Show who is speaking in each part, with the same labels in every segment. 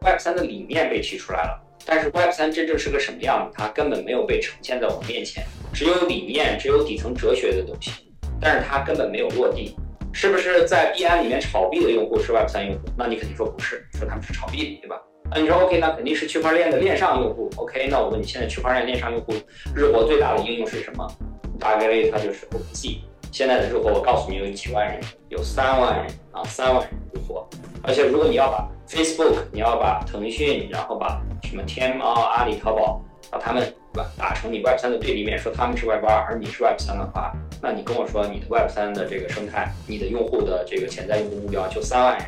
Speaker 1: Web 三的理念被提出来了，但是 Web 三真正是个什么样子，它根本没有被呈现在我们面前，只有理念，只有底层哲学的东西，但是它根本没有落地。是不是在币安里面炒币的用户是 Web 三用户？那你肯定说不是，说他们是炒币，对吧？那你说 OK，那肯定是区块链的链上用户。OK，那我问你，现在区块链链上用户日活最大的应用是什么？大概率它就是 o p。现在的日活，我告诉你有几万人，有三万人啊，三万人日活。而且如果你要把 Facebook，你要把腾讯，然后把什么天猫、阿里、淘宝，把他们吧打成你 Web 三的对立面，说他们是 Web 二，而你是 Web 三的话，那你跟我说你的 Web 三的这个生态，你的用户的这个潜在用户目标就三万人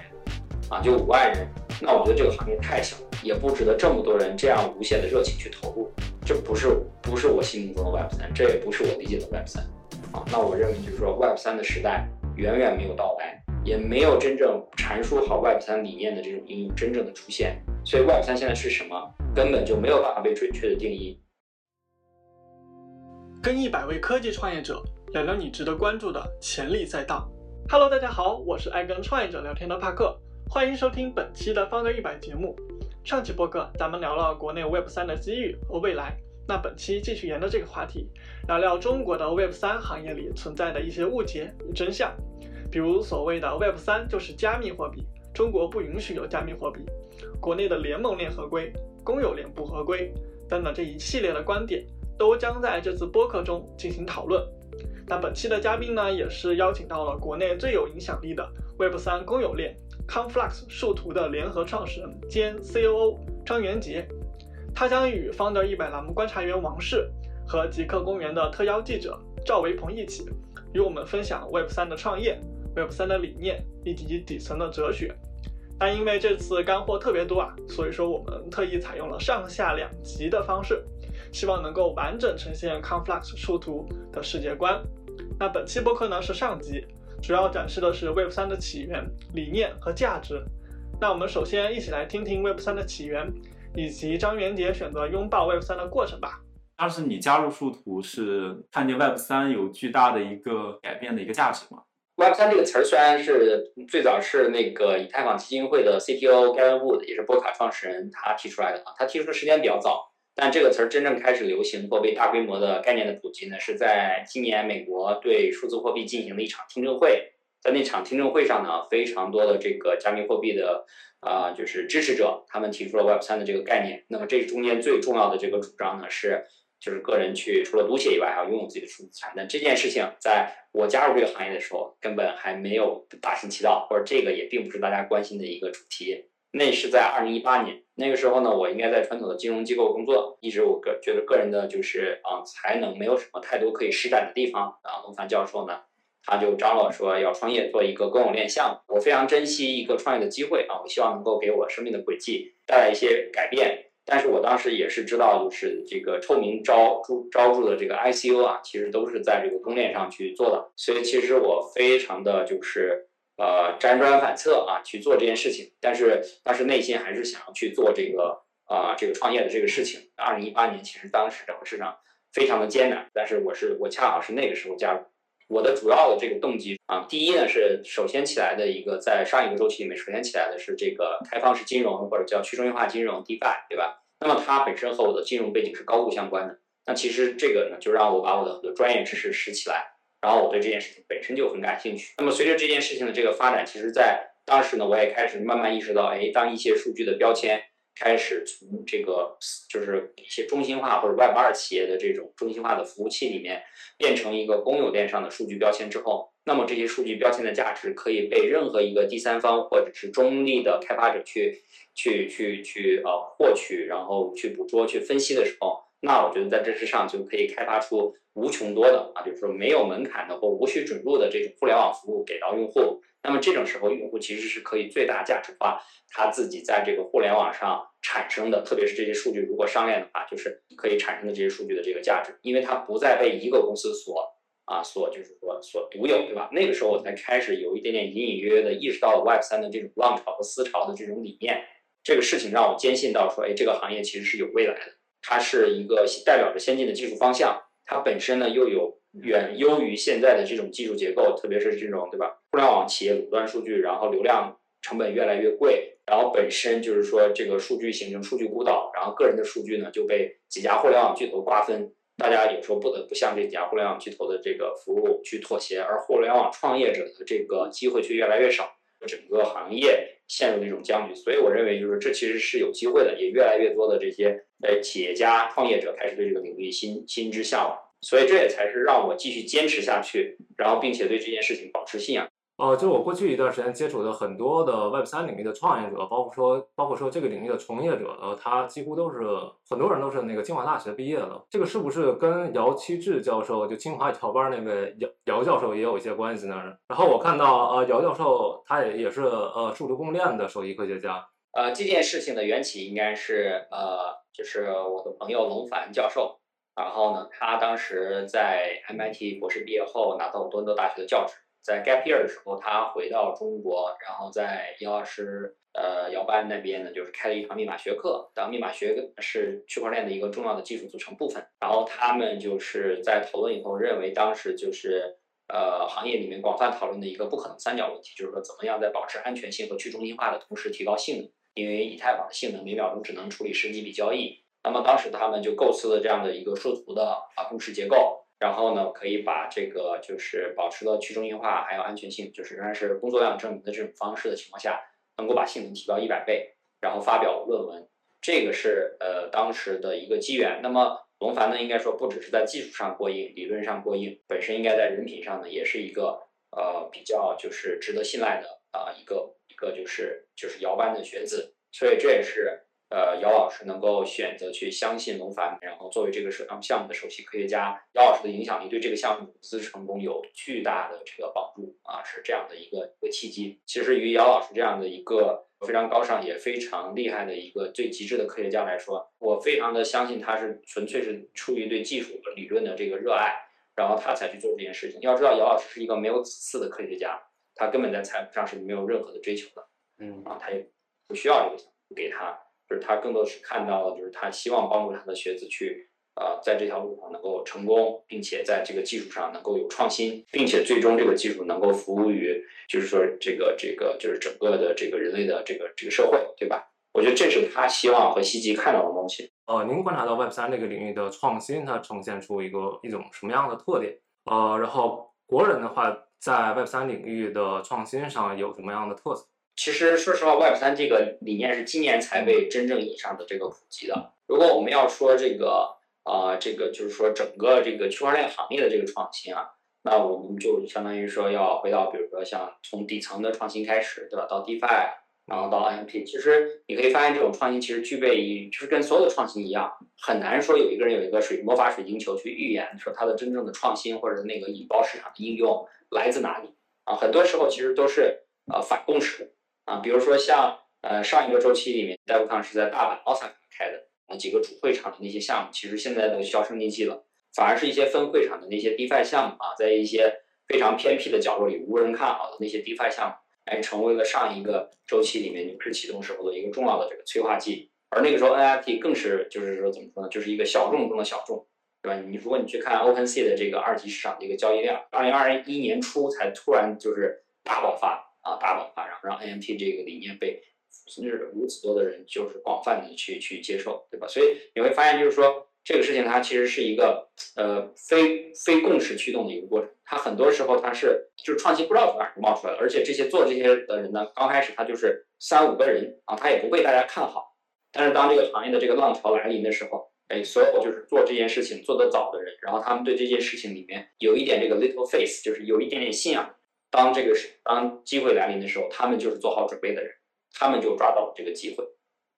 Speaker 1: 啊，就五万人，那我觉得这个行业太小，也不值得这么多人这样无限的热情去投入。这不是不是我心目中的 Web 三，这也不是我理解的 Web 三啊。那我认为就是说 Web 三的时代远远没有到来，也没有真正阐述好 Web 三理念的这种应用真正的出现。所以 Web 三现在是什么，根本就没有办法被准确的定义。
Speaker 2: 跟一百位科技创业者聊聊你值得关注的潜力赛道。Hello，大家好，我是爱跟创业者聊天的帕克，欢迎收听本期的方舟一百节目。上期播客咱们聊了国内 Web 三的机遇和未来，那本期继续沿着这个话题，聊聊中国的 Web 三行业里存在的一些误解与真相，比如所谓的 Web 三就是加密货币，中国不允许有加密货币，国内的联盟链合规，公有链不合规等等这一系列的观点。都将在这次播客中进行讨论。那本期的嘉宾呢，也是邀请到了国内最有影响力的 Web 三公有链 Conflux 数图的联合创始人兼 COO 张元杰。他将与 Founder 一百栏目观察员王氏和极客公园的特邀记者赵维鹏一起，与我们分享 Web 三的创业、Web 三的理念以及底层的哲学。但因为这次干货特别多啊，所以说我们特意采用了上下两集的方式。希望能够完整呈现 Conflux 数图的世界观。那本期播客呢是上集，主要展示的是 Web 三的起源、理念和价值。那我们首先一起来听听 Web 三的起源，以及张元杰选择拥抱 Web 三的过程吧。
Speaker 3: 当时你加入数图是看见 Web 三有巨大的一个改变的一个价值吗
Speaker 1: ？Web 三这个词儿虽然是最早是那个以太坊基金会的 CTO Gavin Wood，也是波卡创始人他提出来的啊，他提出的时间比较早。但这个词儿真正开始流行或被大规模的概念的普及呢，是在今年美国对数字货币进行了一场听证会，在那场听证会上呢，非常多的这个加密货币的啊，就是支持者，他们提出了 Web 三的这个概念。那么这中间最重要的这个主张呢，是就是个人去除了读写以外，还要拥有自己的数字资产。但这件事情在我加入这个行业的时候，根本还没有大行其道，或者这个也并不是大家关心的一个主题。那是在二零一八年，那个时候呢，我应该在传统的金融机构工作，一直我个觉得个人的就是啊才能没有什么太多可以施展的地方。啊，龙凡教授呢，他就张罗说要创业做一个公有链项目，我非常珍惜一个创业的机会啊，我希望能够给我生命的轨迹带来一些改变。但是我当时也是知道，就是这个臭名昭著昭著的这个 ICO 啊，其实都是在这个公链上去做的，所以其实我非常的就是。呃，辗转反侧啊，去做这件事情，但是当时内心还是想要去做这个啊，这个创业的这个事情。二零一八年，其实当时整个市场非常的艰难，但是我是我恰好是那个时候加入。我的主要的这个动机啊，第一呢是首先起来的一个，在上一个周期里面首先起来的是这个开放式金融或者叫去中心化金融 DeFi，对吧？那么它本身和我的金融背景是高度相关的。那其实这个呢，就让我把我的很多专业知识拾起来。然后我对这件事情本身就很感兴趣。那么随着这件事情的这个发展，其实，在当时呢，我也开始慢慢意识到，哎，当一些数据的标签开始从这个就是一些中心化或者 Web 二企业的这种中心化的服务器里面，变成一个公有链上的数据标签之后，那么这些数据标签的价值可以被任何一个第三方或者是中立的开发者去去去去呃获取，然后去捕捉、去分析的时候。那我觉得在这之上就可以开发出无穷多的啊，就是说没有门槛的或无需准入的这种互联网服务给到用户。那么这种时候，用户其实是可以最大价值化他自己在这个互联网上产生的，特别是这些数据如果上链的话，就是可以产生的这些数据的这个价值，因为它不再被一个公司所啊所就是说所独有，对吧？那个时候我才开始有一点点隐隐约约的意识到了 Web 三的这种浪潮和思潮的这种理念。这个事情让我坚信到说，哎，这个行业其实是有未来的。它是一个代表着先进的技术方向，它本身呢又有远优于现在的这种技术结构，特别是这种对吧？互联网企业垄断数据，然后流量成本越来越贵，然后本身就是说这个数据形成数据孤岛，然后个人的数据呢就被几家互联网巨头瓜分，大家有时候不得不向这几家互联网巨头的这个服务去妥协，而互联网创业者的这个机会却越来越少，整个行业陷入了一种僵局。所以我认为就是这其实是有机会的，也越来越多的这些呃企业家创业者开始对这个领域心心之向往，所以这也才是让我继续坚持下去，然后并且对这件事情保持信仰。
Speaker 4: 呃，就是我过去一段时间接触的很多的 Web 三领域的创业者，包括说，包括说这个领域的从业者，呃，他几乎都是很多人都是那个清华大学毕业的。这个是不是跟姚期智教授，就清华调班那位姚姚教授也有一些关系呢？然后我看到，呃，姚教授他也也是呃数字供应链的首席科学家。
Speaker 1: 呃，这件事情的缘起应该是呃，就是我的朋友龙凡教授，然后呢，他当时在 MIT 博士毕业后拿到多伦多大学的教职。在 gap year 的时候，他回到中国，然后在姚老师呃姚班那边呢，就是开了一堂密码学课。当密码学是区块链的一个重要的技术组成部分。然后他们就是在讨论以后，认为当时就是呃行业里面广泛讨论的一个不可能三角问题，就是说怎么样在保持安全性和去中心化的同时提高性能。因为以太坊的性能每秒钟只能处理十几笔交易。那么当时他们就构思了这样的一个数图的啊故事结构。然后呢，可以把这个就是保持了去中心化还有安全性，就是仍然是工作量证明的这种方式的情况下，能够把性能提高一百倍，然后发表论文，这个是呃当时的一个机缘。那么龙凡呢，应该说不只是在技术上过硬，理论上过硬，本身应该在人品上呢，也是一个呃比较就是值得信赖的啊一个一个就是就是姚班的学子，所以这也是。呃，姚老师能够选择去相信龙凡，然后作为这个首项目的首席科学家，姚老师的影响力对这个项目组织成功有巨大的这个帮助啊，是这样的一个一个契机。其实，于姚老师这样的一个非常高尚也非常厉害的一个最极致的科学家来说，我非常的相信他是纯粹是出于对技术和理论的这个热爱，然后他才去做这件事情。要知道，姚老师是一个没有子嗣的科学家，他根本在财富上是没有任何的追求的，
Speaker 4: 嗯
Speaker 1: 啊，他也不需要这个给他。就是他更多是看到了，就是他希望帮助他的学子去，呃，在这条路上能够成功，并且在这个技术上能够有创新，并且最终这个技术能够服务于，就是说这个这个就是整个的这个人类的这个这个社会，对吧？我觉得这是他希望和希冀看到的东西。
Speaker 4: 呃，您观察到 Web 三这个领域的创新，它呈现出一个一种什么样的特点？呃，然后国人的话，在 Web 三领域的创新上有什么样的特色？
Speaker 1: 其实，说实话，Web 三这个理念是今年才被真正意义上的这个普及的。如果我们要说这个，啊，这个就是说整个这个区块链行业的这个创新啊，那我们就相当于说要回到，比如说像从底层的创新开始，对吧？到 DeFi，然后到 NFT，其实你可以发现这种创新其实具备一，就是跟所有的创新一样，很难说有一个人有一个水魔法水晶球去预言说它的真正的创新或者那个引爆市场的应用来自哪里啊？很多时候其实都是呃反共识。啊，比如说像呃上一个周期里面，DevCon 是在大阪奥萨开的，啊几个主会场的那些项目，其实现在都销声匿迹了，反而是一些分会场的那些 DeFi 项目啊，在一些非常偏僻的角落里无人看好的那些 DeFi 项目，哎，成为了上一个周期里面牛市启动时候的一个重要的这个催化剂。而那个时候 NFT 更是就是说怎么说呢，就是一个小众中的小众，对吧？你如果你去看 OpenSea 的这个二级市场的一个交易量，二零二一年初才突然就是大爆发。啊，大爆发，然后让 NFT 这个理念被甚至如此多的人就是广泛的去去接受，对吧？所以你会发现，就是说这个事情它其实是一个呃非非共识驱动的一个过程。它很多时候它是就是创新不知道从哪儿冒出来的，而且这些做这些的人呢，刚开始他就是三五个人啊，他也不被大家看好。但是当这个行业的这个浪潮来临的时候，哎，所有就是做这件事情做得早的人，然后他们对这件事情里面有一点这个 little face，就是有一点点信仰。当这个是当机会来临的时候，他们就是做好准备的人，他们就抓到了这个机会。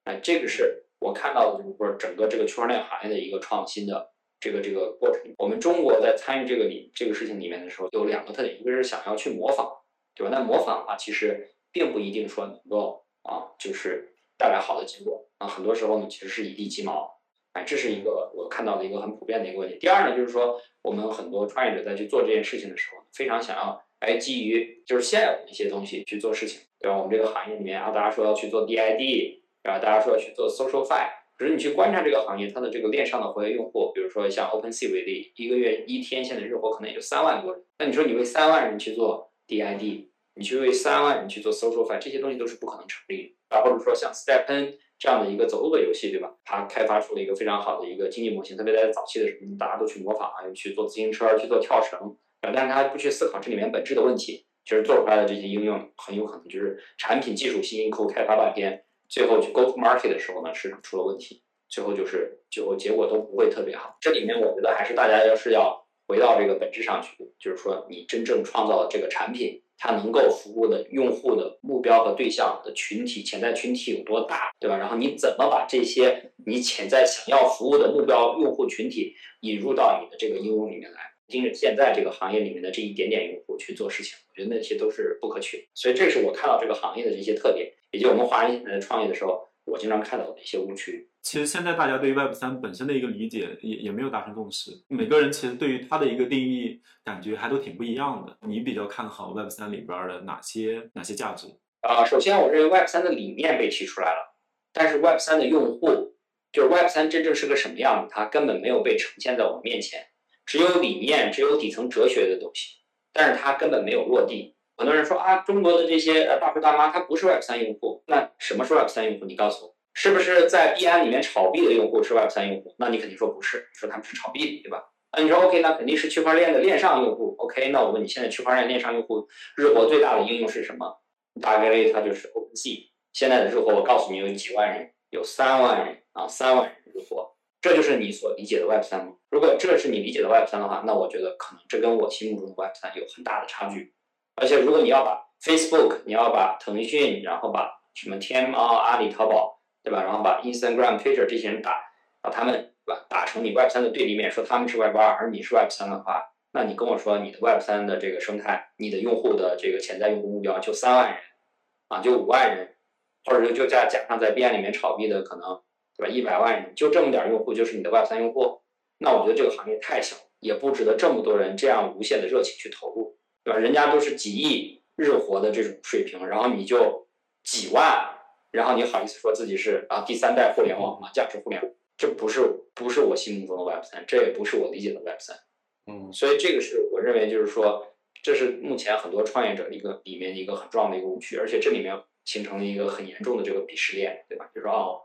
Speaker 1: 哎，这个是我看到的，就是说整个这个区块链行业的一个创新的这个这个过程。我们中国在参与这个里这个事情里面的时候，有两个特点，一个是想要去模仿，对吧？那模仿的话，其实并不一定说能够啊，就是带来好的结果啊。很多时候呢，其实是一地鸡毛。哎，这是一个我看到的一个很普遍的一个问题。第二呢，就是说我们很多创业者在去做这件事情的时候，非常想要。还基于就是现有的一些东西去做事情，对吧？我们这个行业里面啊，大家说要去做 DID，然后？大家说要去做 SocialFi，可是你去观察这个行业，它的这个链上的活跃用户，比如说像 OpenSea 为例一个月一天现在日活可能也就三万多人，那你说你为三万人去做 DID，你去为三万人去做 social f i 这些东西都是不可能成立的。啊，或者说像 StepN 这样的一个走路的游戏，对吧？它开发出了一个非常好的一个经济模型，特别在早期的时候，大家都去模仿啊，去做自行车，去做跳绳，但是他不去思考这里面本质的问题，其实做出来的这些应用很有可能就是产品技术辛辛苦苦开发半天，最后去 go to market 的时候呢，市场出了问题，最后就是最后结果都不会特别好。这里面我觉得还是大家要是要回到这个本质上去，就是说你真正创造的这个产品。它能够服务的用户的目标和对象的群体潜在群体有多大，对吧？然后你怎么把这些你潜在想要服务的目标用户群体引入到你的这个应用里面来？盯着现在这个行业里面的这一点点用户去做事情，我觉得那些都是不可取。所以这是我看到这个行业的这些特点，以及我们华人呃创业的时候，我经常看到的一些误区。
Speaker 3: 其实现在大家对 Web 三本身的一个理解也也没有达成共识，每个人其实对于它的一个定义感觉还都挺不一样的。你比较看好 Web 三里边的哪些哪些价值？
Speaker 1: 啊，首先我认为 Web 三的理念被提出来了，但是 Web 三的用户，就是 Web 三真正是个什么样子，它根本没有被呈现在我们面前，只有理念，只有底层哲学的东西，但是它根本没有落地。很多人说啊，中国的这些呃大叔大妈他不是 Web 三用户，那什么是 Web 三用户？你告诉我。是不是在币安里面炒币的用户是 Web 三用户？那你肯定说不是，说他们是炒币的，对吧？那你说 OK，那肯定是区块链的链上用户。OK，那我问你，现在区块链链上用户日活最大的应用是什么？大概率它就是 Open C。现在的日活，我告诉你有几万人，有三万人啊，三万人日活，这就是你所理解的 Web 三吗？如果这是你理解的 Web 三的话，那我觉得可能这跟我心目中的 Web 三有很大的差距。而且如果你要把 Facebook，你要把腾讯，然后把什么天猫、阿里、淘宝。对吧？然后把 Instagram、Twitter 这些人打，把他们把打成你 Web 三的对立面，说他们是 Web 二，而你是 Web 三的话，那你跟我说你的 Web 三的这个生态，你的用户的这个潜在用户目标就三万人，啊，就五万人，或者就就加加上在币安里面炒币的可能，对吧？一百万人，就这么点用户就是你的 Web 三用户，那我觉得这个行业太小，也不值得这么多人这样无限的热情去投入，对吧？人家都是几亿日活的这种水平，然后你就几万。然后你好意思说自己是啊第三代互联网嘛价值互联网，这不是不是我心目中的 Web 三，这也不是我理解的 Web 三，
Speaker 3: 嗯，
Speaker 1: 所以这个是我认为就是说，这是目前很多创业者一个里面一个很重要的一个误区，而且这里面形成了一个很严重的这个鄙视链，对吧？就是哦，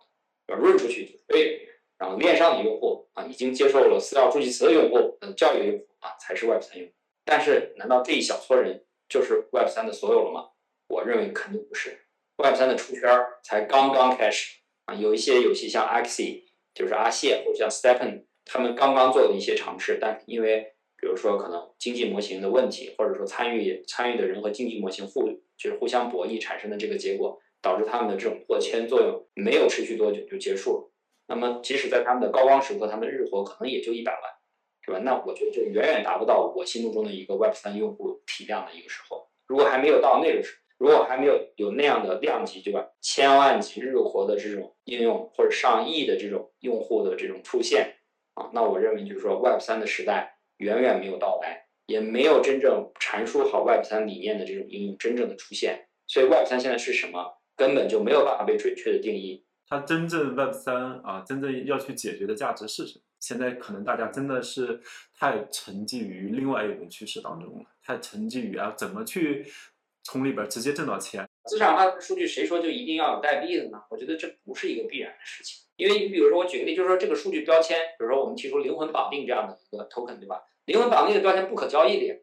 Speaker 1: 要润出去就对，然后链上的用户啊已经接受了私钥助记词的用户，嗯，教育的用户啊才是 Web 三用户，但是难道这一小撮人就是 Web 三的所有了吗？我认为肯定不是。Web 三的出圈才刚刚开始啊，有一些游戏像 Axie，就是阿谢或者像 Stepen，他们刚刚做了一些尝试，但因为比如说可能经济模型的问题，或者说参与参与的人和经济模型互就是互相博弈产生的这个结果，导致他们的这种破千作用没有持续多久就结束了。那么即使在他们的高光时刻，他们日活可能也就一百万，是吧？那我觉得这远远达不到我心目中的一个 Web 三用户体量的一个时候。如果还没有到那个时，如果还没有有那样的量级，对吧？千万级日活的这种应用，或者上亿的这种用户的这种出现啊，那我认为就是说，Web 三的时代远远没有到来，也没有真正阐述好 Web 三理念的这种应用真正的出现。所以，Web 三现在是什么，根本就没有办法被准确的定义。
Speaker 3: 它真正 Web 三啊，真正要去解决的价值是什么？现在可能大家真的是太沉寂于另外一种趋势当中了，太沉寂于啊怎么去。从里边直接挣到钱，
Speaker 1: 资产化数据谁说就一定要有代币的呢？我觉得这不是一个必然的事情，因为你比如说我举个例，就是说这个数据标签，比如说我们提出灵魂绑定这样的一个 token，对吧？灵魂绑定的标签不可交易的，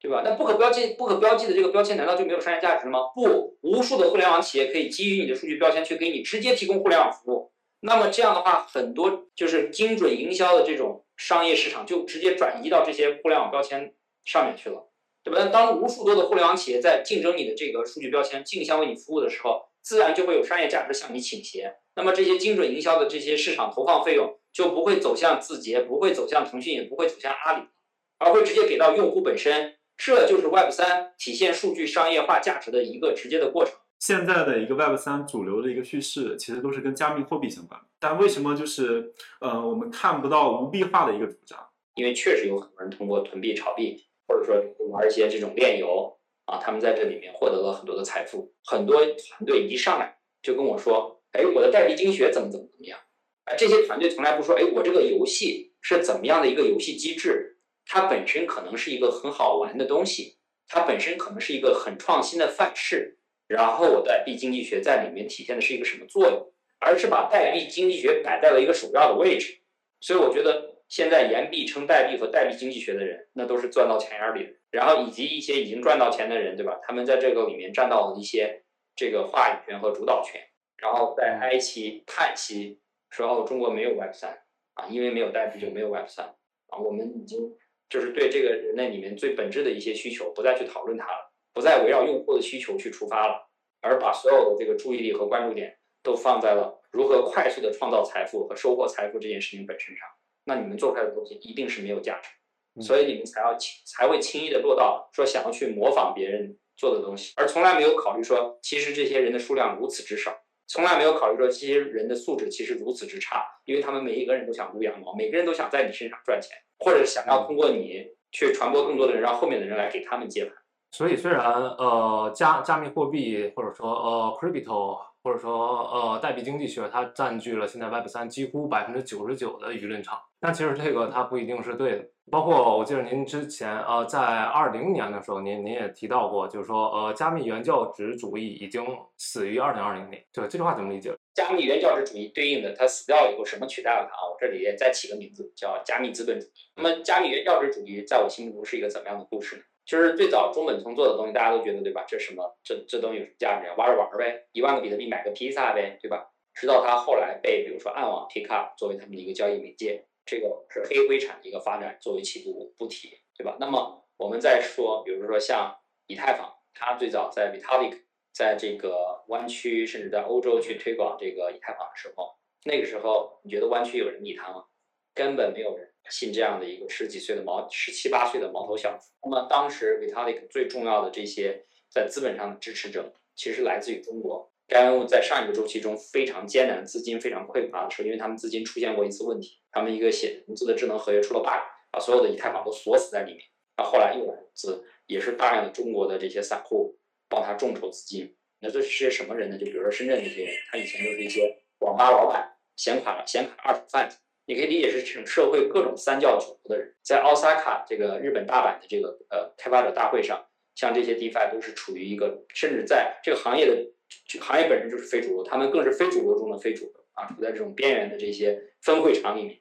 Speaker 1: 对吧？那不可标记、不可标记的这个标签难道就没有商业价值吗？不，无数的互联网企业可以基于你的数据标签去给你直接提供互联网服务，那么这样的话，很多就是精准营销的这种商业市场就直接转移到这些互联网标签上面去了。对吧？那当无数多的互联网企业在竞争你的这个数据标签，竞相为你服务的时候，自然就会有商业价值向你倾斜。那么这些精准营销的这些市场投放费用就不会走向字节，不会走向腾讯，也不会走向阿里，而会直接给到用户本身。这就是 Web 三体现数据商业化价值的一个直接的过程。
Speaker 3: 现在的一个 Web 三主流的一个叙事，其实都是跟加密货币相关。但为什么就是呃我们看不到无币化的一个主张？
Speaker 1: 因为确实有很多人通过囤币炒币。或者说玩一些这种炼油啊，他们在这里面获得了很多的财富。很多团队一上来就跟我说：“哎，我的代币精学怎么怎么怎么样？”啊，这些团队从来不说：“哎，我这个游戏是怎么样的一个游戏机制？它本身可能是一个很好玩的东西，它本身可能是一个很创新的范式，然后我代币经济学在里面体现的是一个什么作用，而是把代币经济学摆在了一个首要的位置。所以我觉得现在言币称代币和代币经济学的人，那都是钻到钱眼里的。然后以及一些已经赚到钱的人，对吧？他们在这个里面占到了一些这个话语权和主导权，然后在哀戚叹息说：“哦，中国没有 Web 三啊，因为没有代币就没有 Web 三啊。”我们已经就是对这个人类里面最本质的一些需求不再去讨论它了，不再围绕用户的需求去出发了，而把所有的这个注意力和关注点都放在了如何快速的创造财富和收获财富这件事情本身上。那你们做出来的东西一定是没有价值。所以你们才要轻才会轻易的落到说想要去模仿别人做的东西，而从来没有考虑说，其实这些人的数量如此之少，从来没有考虑说这些人的素质其实如此之差，因为他们每一个人都想撸羊毛，每个人都想在你身上赚钱，或者想要通过你去传播更多的人，让后面的人来给他们接盘。
Speaker 4: 所以虽然呃加加密货币或者说呃 crypto 或者说呃代币经济学它占据了现在 Web 三几乎百分之九十九的舆论场，但其实这个它不一定是对的。包括我记得您之前呃在二零年的时候，您您也提到过，就是说呃加密原教旨主义已经死于二零二零年。对这句话怎么理解？
Speaker 1: 加密原教旨主义对应的它死掉以后什么取代了它啊？我这里再起个名字叫加密资本主义。那么加密原教旨主义在我心目中是一个怎么样的故事呢？就是最早中本聪做的东西，大家都觉得对吧？这什么？这这东西有什么价值？玩着玩呗，一万个比特币买个披萨呗，对吧？直到它后来被比如说暗网 pick up 作为他们的一个交易媒介。这个是黑灰产的一个发展，作为起步不提，对吧？那么我们再说，比如说像以太坊，它最早在 Vitalik 在这个湾区，甚至在欧洲去推广这个以太坊的时候，那个时候你觉得湾区有人理他吗？根本没有人信这样的一个十几岁的毛十七八岁的毛头小子。那么当时 Vitalik 最重要的这些在资本上的支持者，其实来自于中国。该物在上一个周期中非常艰难，资金非常匮乏的时候，因为他们资金出现过一次问题，他们一个写融资的智能合约出了 bug，把所有的以太坊都锁死在里面。那后来又来融资，也是大量的中国的这些散户帮他众筹资金。那这是些什么人呢？就比如说深圳这些人，他以前就是一些网吧老板、显卡显卡二手贩子。你可以理解是这种社会各种三教九流的人。在奥萨卡这个日本大阪的这个呃开发者大会上，像这些 DeFi 都是处于一个，甚至在这个行业的。行业本身就是非主流，他们更是非主流中的非主流啊，处在这种边缘的这些分会场里面，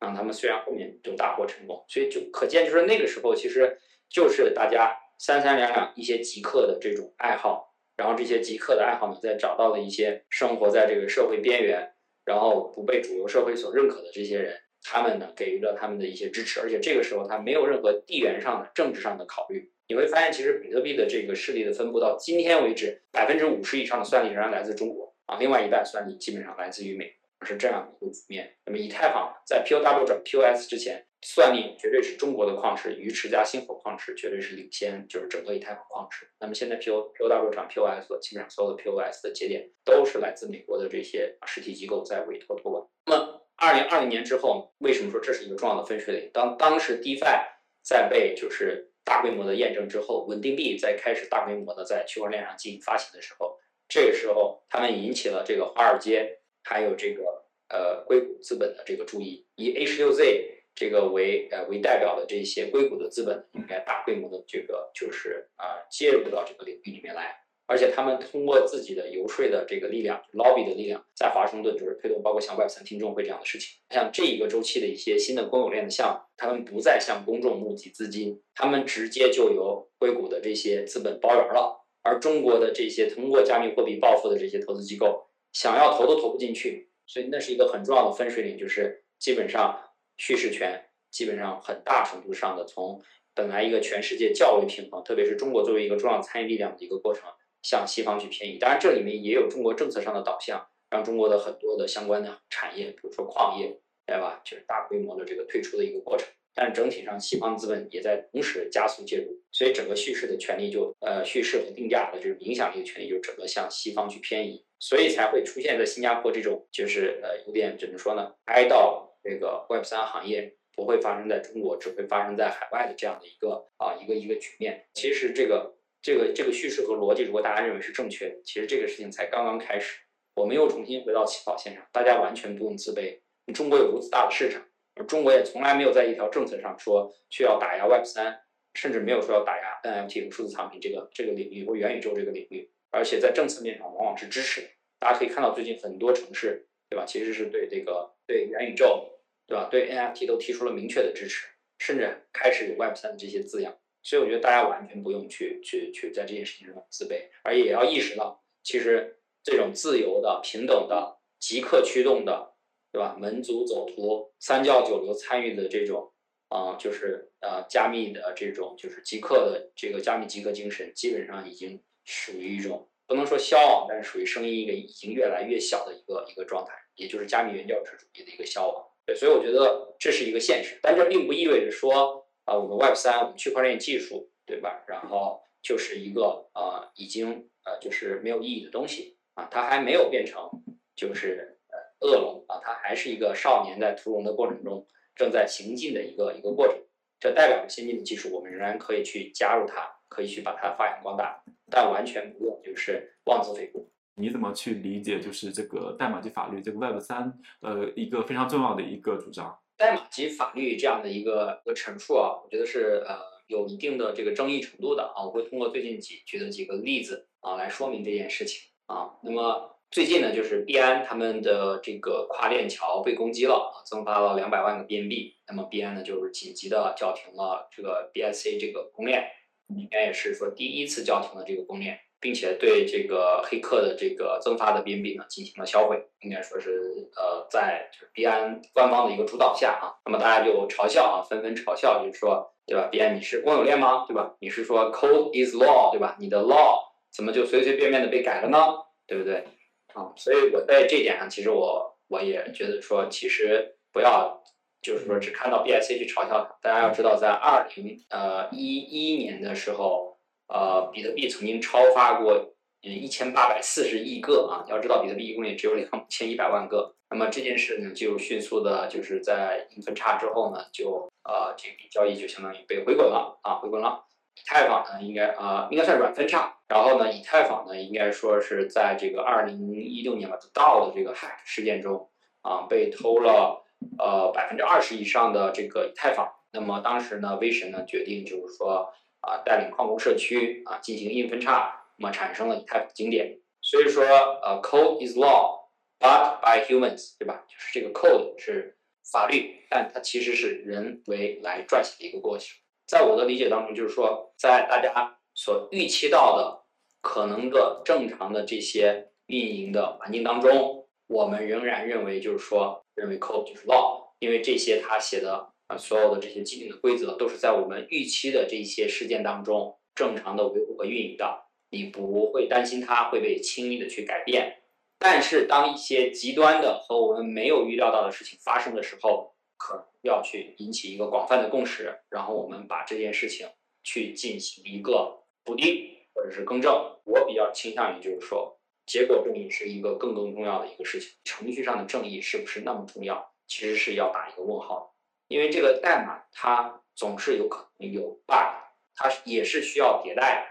Speaker 1: 啊，他们虽然后面就大获成功，所以就可见，就是那个时候其实就是大家三三两两一些极客的这种爱好，然后这些极客的爱好呢，在找到了一些生活在这个社会边缘，然后不被主流社会所认可的这些人，他们呢给予了他们的一些支持，而且这个时候他没有任何地缘上的政治上的考虑。你会发现，其实比特币的这个势力的分布到今天为止，百分之五十以上的算力仍然来自中国啊，另外一半算力基本上来自于美国，是这样一个局面。那么以太坊在 POW 转 POS 之前，算力绝对是中国的矿池，鱼池加星火矿池绝对是领先，就是整个以太坊矿池。那么现在 PO POW 上 POS 基本上所有的 POS 的节点都是来自美国的这些实体机构在委托托管。那么二零二零年之后，为什么说这是一个重要的分水岭？当当时 DeFi 在被就是大规模的验证之后，稳定币在开始大规模的在区块链上进行发行的时候，这个时候他们引起了这个华尔街还有这个呃硅谷资本的这个注意，以 H 六 Z 这个为呃为代表的这些硅谷的资本应该大规模的这个就是啊介入到这个领域里面来。而且他们通过自己的游说的这个力量，lobby 的力量，在华盛顿就是推动，包括像 Web 三听证会这样的事情。像这一个周期的一些新的公有链的项目，他们不再向公众募集资金，他们直接就由硅谷的这些资本包圆了。而中国的这些通过加密货币暴富的这些投资机构，想要投都投不进去。所以那是一个很重要的分水岭，就是基本上叙事权基本上很大程度上的从本来一个全世界较为平衡，特别是中国作为一个重要参与力量的一个过程。向西方去偏移，当然这里面也有中国政策上的导向，让中国的很多的相关的产业，比如说矿业，对吧？就是大规模的这个退出的一个过程。但整体上，西方资本也在同时加速介入，所以整个叙事的权利就呃叙事和定价的这种影响力的权利就整个向西方去偏移，所以才会出现在新加坡这种就是呃有点怎么说呢？哀悼这个 Web 三行业不会发生在中国，只会发生在海外的这样的一个啊一个一个局面。其实这个。这个这个叙事和逻辑，如果大家认为是正确的，其实这个事情才刚刚开始。我们又重新回到起跑线上，大家完全不用自卑。中国有如此大的市场，而中国也从来没有在一条政策上说需要打压 Web 三，甚至没有说要打压 NFT 和数字藏品这个这个领域或元宇宙这个领域，而且在政策面上往往是支持。大家可以看到，最近很多城市，对吧？其实是对这个对元宇宙，对吧？对 NFT 都提出了明确的支持，甚至开始有 Web 三的这些字样。所以我觉得大家完全不用去去去在这件事情上自卑，而也要意识到，其实这种自由的、平等的、即刻驱动的，对吧？门族走图、三教九流参与的这种。啊，就是呃，加密的这种就是极客的这个加密极客精神，基本上已经属于一种不能说消亡，但是属于声音一个已经越来越小的一个一个状态，也就是加密原教旨主义的一个消亡。对，所以我觉得这是一个现实，但这并不意味着说啊，我们 Web 三，我们区块链技术，对吧？然后就是一个呃，已经呃，就是没有意义的东西啊，它还没有变成就是呃恶龙啊，它还是一个少年在屠龙的过程中。正在行进的一个一个过程，这代表着先进的技术，我们仍然可以去加入它，可以去把它发扬光大，但完全不用就是妄自菲薄。
Speaker 3: 你怎么去理解就是这个代码及法律这个 Web 三呃一个非常重要的一个主张？
Speaker 1: 代码及法律这样的一个一个陈述啊，我觉得是呃有一定的这个争议程度的啊。我会通过最近几举的几个例子啊来说明这件事情啊。那么。最近呢，就是币安他们的这个跨链桥被攻击了，增发了两百万个 BNB。那么币安呢，就是紧急的叫停了这个 BSC 这个公链，应该也是说第一次叫停了这个公链，并且对这个黑客的这个增发的 BNB 呢进行了销毁。应该说是呃，在就是币安官方的一个主导下啊，那么大家就嘲笑啊，纷纷嘲笑，就是说，对吧？币安你是公有链吗？对吧？你是说 Code is law，对吧？你的 law 怎么就随随便便的被改了呢？对不对？啊，所以我在这一点上，其实我我也觉得说，其实不要就是说只看到 BIC 去嘲笑它。大家要知道，在二零呃一一年的时候，呃，比特币曾经超发过嗯一千八百四十亿个啊。要知道，比特币一共也只有两千一百万个。那么这件事呢，就迅速的就是在硬分叉之后呢，就呃这笔交易就相当于被回滚了啊，回滚了。以太坊呢，应该啊，应该算软分叉。然后呢，以太坊呢，应该说是在这个二零一六年吧到的这个 hack 事件中啊，被偷了呃百分之二十以上的这个以太坊。那么当时呢，威神呢决定就是说啊，带领矿工社区啊进行硬分叉，那么产生了以太坊经典。所以说呃，code is law，but by humans，对吧？就是这个 code 是法律，但它其实是人为来撰写的一个过程。在我的理解当中，就是说，在大家所预期到的可能的正常的这些运营的环境当中，我们仍然认为，就是说，认为 code 就是 law，因为这些他写的所有的这些既定的规则都是在我们预期的这些事件当中正常的维护和运营的，你不会担心它会被轻易的去改变。但是，当一些极端的和我们没有预料到的事情发生的时候，可要去引起一个广泛的共识，然后我们把这件事情去进行一个补丁或者是更正。我比较倾向于就是说，结果正义是一个更更重要的一个事情。程序上的正义是不是那么重要？其实是要打一个问号的，因为这个代码它总是有可能有 bug，它也是需要迭代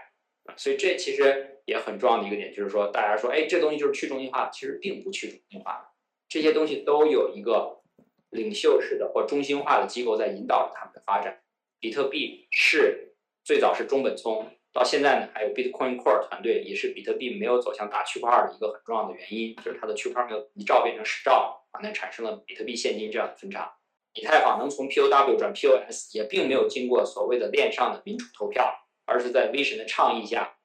Speaker 1: 的。所以这其实也很重要的一个点，就是说大家说，哎，这东西就是去中心化，其实并不去中心化，这些东西都有一个。领袖式的或中心化的机构在引导着他们的发展。比特币是最早是中本聪，到现在呢还有 Bitcoin Core 团队，也是比特币没有走向大区块二的一个很重要的原因，就是它的区块没有一兆变成十兆，啊，那产生了比特币现金这样的分叉。以太坊能从 POW 转 POS，也并没有经过所谓的链上的民主投票，而是在 V 神的倡议下，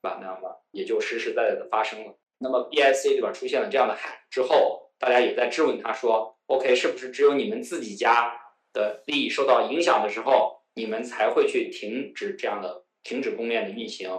Speaker 1: 吧？那么也就实实在在的发生了。那么 BIC 里边？出现了这样的 hack 之后，大家也在质问他说。OK，是不是只有你们自己家的利益受到影响的时候，你们才会去停止这样的停止公链的运行？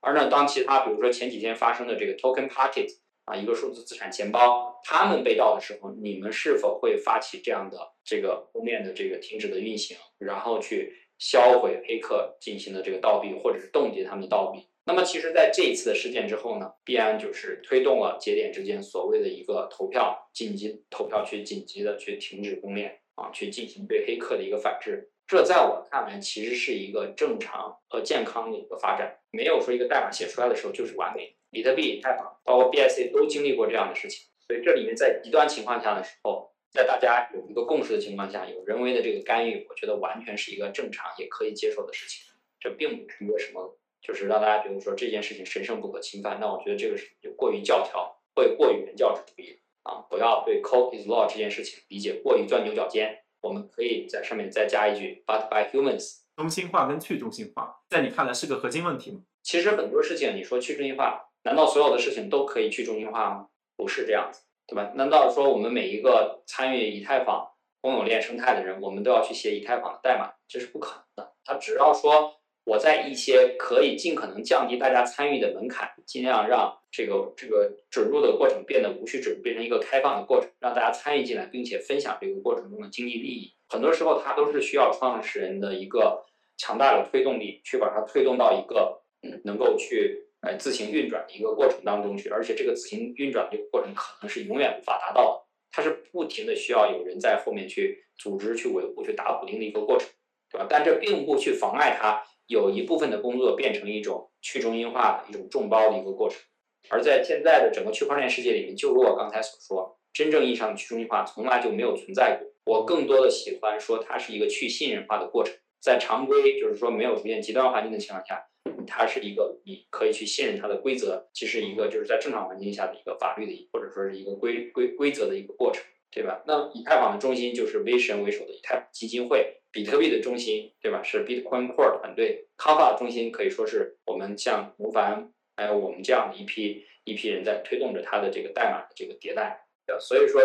Speaker 1: 而呢，当其他比如说前几天发生的这个 Token Pocket 啊，一个数字资产钱包，他们被盗的时候，你们是否会发起这样的这个公链的这个停止的运行，然后去销毁黑客进行的这个盗币，或者是冻结他们的盗币？那么，其实，在这一次的事件之后呢，币安就是推动了节点之间所谓的一个投票，紧急投票去紧急的去停止公链啊，去进行对黑客的一个反制。这在我看来，其实是一个正常和健康的一个发展，没有说一个代码写出来的时候就是完美。比特币、以太坊，包括 BIC 都经历过这样的事情，所以这里面在极端情况下的时候，在大家有一个共识的情况下，有人为的这个干预，我觉得完全是一个正常也可以接受的事情。这并不是一个什么，就是让大家觉得说这件事情神圣不可侵犯。那我觉得这个是就过于教条，会过于原教旨主义啊！不要对 code is law 这件事情理解过于钻牛角尖。我们可以在上面再加一句 but by humans。
Speaker 3: 中心化跟去中心化，在你看来是个核心问题吗？
Speaker 1: 其实很多事情，你说去中心化，难道所有的事情都可以去中心化吗？不是这样子，对吧？难道说我们每一个参与以太坊公有链生态的人，我们都要去写以太坊的代码？这是不可能的。他只要说我在一些可以尽可能降低大家参与的门槛，尽量让这个这个准入的过程变得无需准入，变成一个开放的过程，让大家参与进来，并且分享这个过程中的经济利益。很多时候，它都是需要创始人的一个。强大的推动力去把它推动到一个能够去呃自行运转的一个过程当中去，而且这个自行运转的这个过程可能是永远无法达到的，它是不停的需要有人在后面去组织、去维护、去打补丁的一个过程，对吧？但这并不去妨碍它有一部分的工作变成一种去中心化的一种众包的一个过程。而在现在的整个区块链世界里面，就如我刚才所说，真正意义上的去中心化从来就没有存在过。我更多的喜欢说它是一个去信任化的过程。在常规，就是说没有出现极端环境的情况下，它是一个你可以去信任它的规则，其实一个就是在正常环境下的一个法律的，或者说是一个规规规则的一个过程，对吧？那以太坊的中心就是威神为首的以太基金会，比特币的中心，对吧？是 Bitcoin Core 团队，康发的中心可以说是我们像吴凡还有我们这样的一批一批人在推动着它的这个代码的这个迭代。所以说，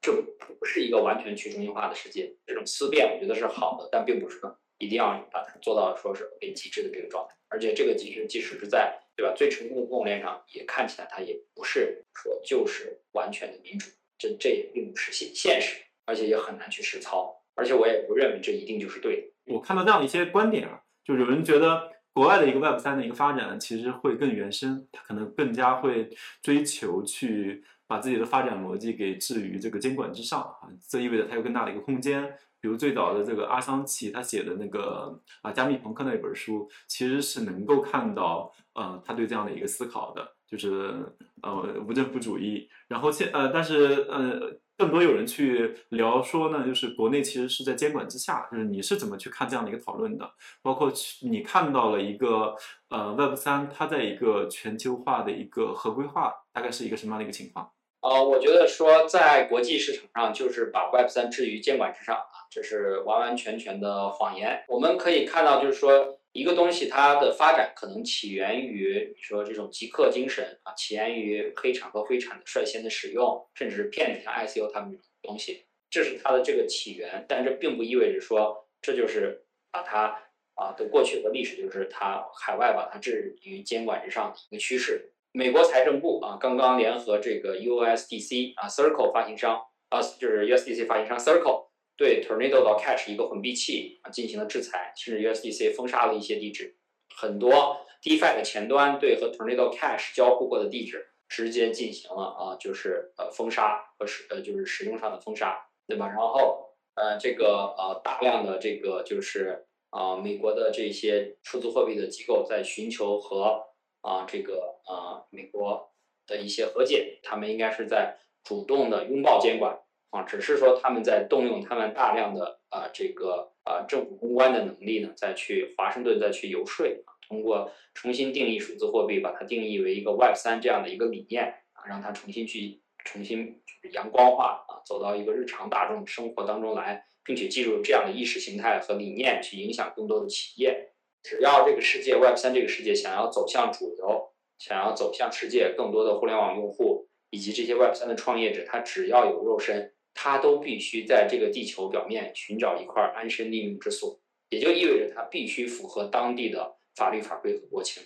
Speaker 1: 这不是一个完全去中心化的世界。这种思辨，我觉得是好的，但并不是一定要把它做到说是被极致的这个状态。而且这个极致，即使是在对吧最成功的供应链上，也看起来它也不是说就是完全的民主。这这也并不是现现实，而且也很难去实操。而且我也不认为这一定就是对
Speaker 3: 的。我看到这样的一些观点啊，就有人觉得国外的一个 Web 三的一个发展其实会更原生，它可能更加会追求去。把自己的发展逻辑给置于这个监管之上啊，这意味着它有更大的一个空间。比如最早的这个阿桑奇他写的那个啊加密朋克那本书，其实是能够看到呃他对这样的一个思考的，就是呃无政府主义。然后现呃但是呃更多有人去聊说呢，就是国内其实是在监管之下，就是你是怎么去看这样的一个讨论的？包括你看到了一个呃 Web 三它在一个全球化的一个合规化，大概是一个什么样的一个情况？
Speaker 1: 呃，我觉得说在国际市场上，就是把 Web 三置于监管之上啊，这是完完全全的谎言。我们可以看到，就是说一个东西它的发展可能起源于你说这种极客精神啊，起源于黑产和灰产的率先的使用，甚至是骗子像 ICO 他们这种东西，这是它的这个起源。但这并不意味着说这就是把它啊的过去和历史，就是它海外把它置于监管之上的一个趋势。美国财政部啊，刚刚联合这个 USDC 啊，Circle 发行商啊，就是 USDC 发行商 Circle 对 Tornado 到 Cash 一个混币器啊进行了制裁，甚至 USDC 封杀了一些地址，很多 DeFi 的前端对和 Tornado Cash 交互过的地址直接进行了啊，就是呃封杀和使呃就是使用上的封杀，对吧？然后呃这个呃大量的这个就是啊美国的这些数字货币的机构在寻求和啊，这个啊，美国的一些和解，他们应该是在主动的拥抱监管啊，只是说他们在动用他们大量的啊这个啊政府公关的能力呢，再去华盛顿再去游说，通过重新定义数字货币，把它定义为一个 Web 三这样的一个理念啊，让它重新去重新阳光化啊，走到一个日常大众生活当中来，并且记住这样的意识形态和理念，去影响更多的企业。只要这个世界 Web 三这个世界想要走向主流，想要走向世界更多的互联网用户以及这些 Web 三的创业者，他只要有肉身，他都必须在这个地球表面寻找一块安身立命之所，也就意味着它必须符合当地的法律法规和国情。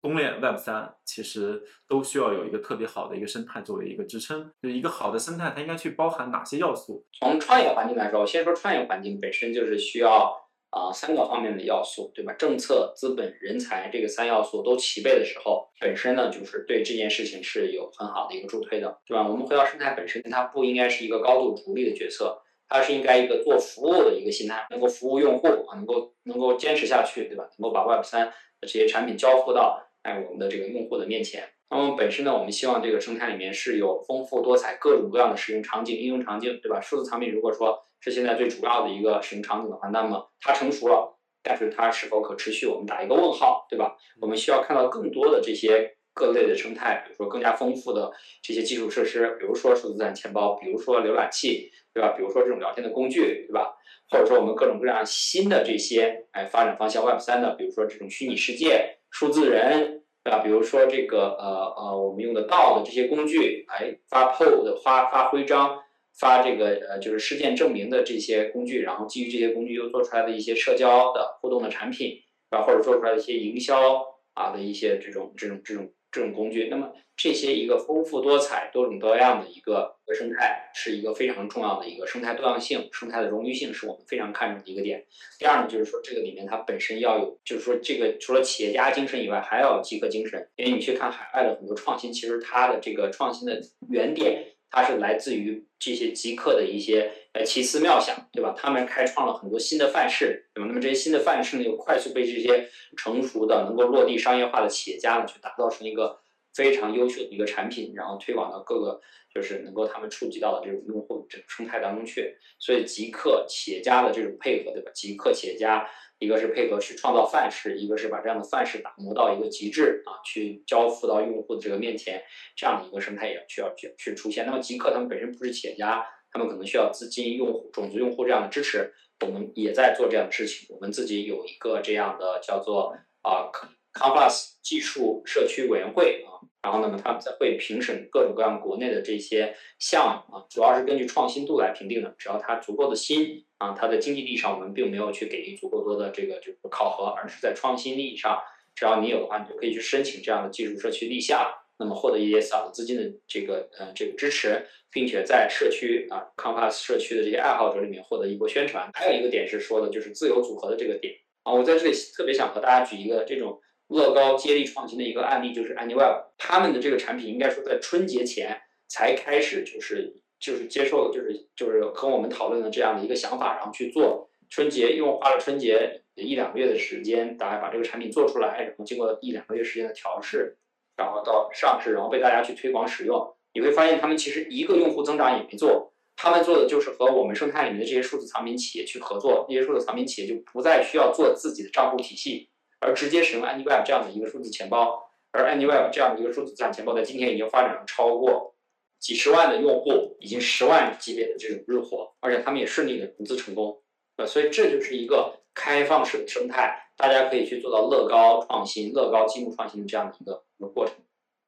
Speaker 3: 公链 Web 三其实都需要有一个特别好的一个生态作为一个支撑，就一个好的生态，它应该去包含哪些要素？
Speaker 1: 从创业环境来说，先说创业环境本身就是需要。啊，三个方面的要素，对吧？政策、资本、人才这个三要素都齐备的时候，本身呢就是对这件事情是有很好的一个助推的，对吧？我们回到生态本身，它不应该是一个高度逐利的决策，它是应该一个做服务的一个心态，能够服务用户啊，能够能够坚持下去，对吧？能够把 Web 三的这些产品交付到哎我们的这个用户的面前。那么本身呢，我们希望这个生态里面是有丰富多彩、各种各样的使用场景、应用场景，对吧？数字产品如果说是现在最主要的一个使用场景的话，那么它成熟了，但是它是否可持续，我们打一个问号，对吧？我们需要看到更多的这些各类的生态，比如说更加丰富的这些基础设施，比如说数字资产钱包，比如说浏览器，对吧？比如说这种聊天的工具，对吧？或者说我们各种各样新的这些哎发展方向 Web 三的，比如说这种虚拟世界、数字人，对吧？比如说这个呃呃我们用的道的这些工具，哎发 PO 的发发徽章。发这个呃，就是事件证明的这些工具，然后基于这些工具又做出来的一些社交的互动的产品，啊，或者做出来的一些营销啊的一些这种这种这种这种工具，那么这些一个丰富多彩、多种多样的一个生态，是一个非常重要的一个生态多样性、生态的冗余性，是我们非常看重的一个点。第二呢，就是说这个里面它本身要有，就是说这个除了企业家精神以外，还要有极客精神。因为你去看海外的很多创新，其实它的这个创新的原点。它是来自于这些极客的一些呃奇思妙想，对吧？他们开创了很多新的范式，对吧？那么这些新的范式呢，又快速被这些成熟的、能够落地商业化的企业家呢，去打造成一个非常优秀的一个产品，然后推广到各个就是能够他们触及到的这种用户这种生态当中去。所以极客企业家的这种配合，对吧？极客企业家。一个是配合去创造范式，一个是把这样的范式打磨到一个极致啊，去交付到用户的这个面前，这样的一个生态也需要去去出现。那么极客他们本身不是企业家，他们可能需要资金、用户、种子用户这样的支持，我们也在做这样的事情。我们自己有一个这样的叫做啊 Conplus 技术社区委员会啊。然后，那么他们会评审各种各样国内的这些项目啊，主要是根据创新度来评定的。只要它足够的新啊，它的经济利益上我们并没有去给予足够多的这个就是考核，而是在创新利益上，只要你有的话，你就可以去申请这样的技术社区立项，那么获得一些小的资金的这个呃这个支持，并且在社区啊 Compass 社区的这些爱好者里面获得一波宣传。还有一个点是说的就是自由组合的这个点啊，我在这里特别想和大家举一个这种。乐高接力创新的一个案例就是 AnyWeb，他们的这个产品应该说在春节前才开始，就是就是接受，就是就是和我们讨论的这样的一个想法，然后去做。春节用花了春节一两个月的时间，大概把这个产品做出来，然后经过一两个月时间的调试，然后到上市，然后被大家去推广使用。你会发现他们其实一个用户增长也没做，他们做的就是和我们生态里面的这些数字藏品企业去合作，那些数字藏品企业就不再需要做自己的账户体系。而直接使用 AnyWeb 这样的一个数字钱包，而 AnyWeb 这样的一个数字资产钱包在今天已经发展了超过几十万的用户，已经十万级别的这种日活，而且他们也顺利的融资成功。呃，所以这就是一个开放式的生态，大家可以去做到乐高创新、乐高积木创新的这样的一个一个过程。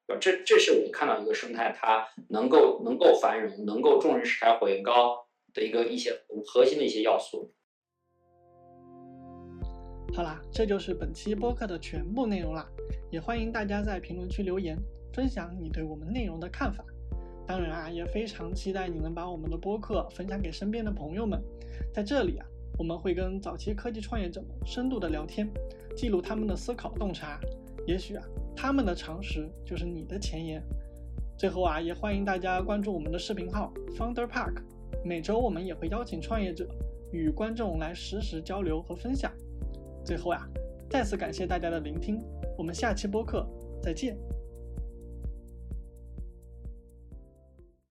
Speaker 1: 呃，这这是我们看到一个生态，它能够能够繁荣、能够众人拾柴火焰高的一个一些核心的一些要素。
Speaker 2: 好啦，这就是本期播客的全部内容啦，也欢迎大家在评论区留言，分享你对我们内容的看法。当然啊，也非常期待你能把我们的播客分享给身边的朋友们。在这里啊，我们会跟早期科技创业者们深度的聊天，记录他们的思考洞察。也许啊，他们的常识就是你的前沿。最后啊，也欢迎大家关注我们的视频号 Founder Park，每周我们也会邀请创业者与观众来实时交流和分享。最后呀，再次感谢大家的聆听，我们下期播客再见。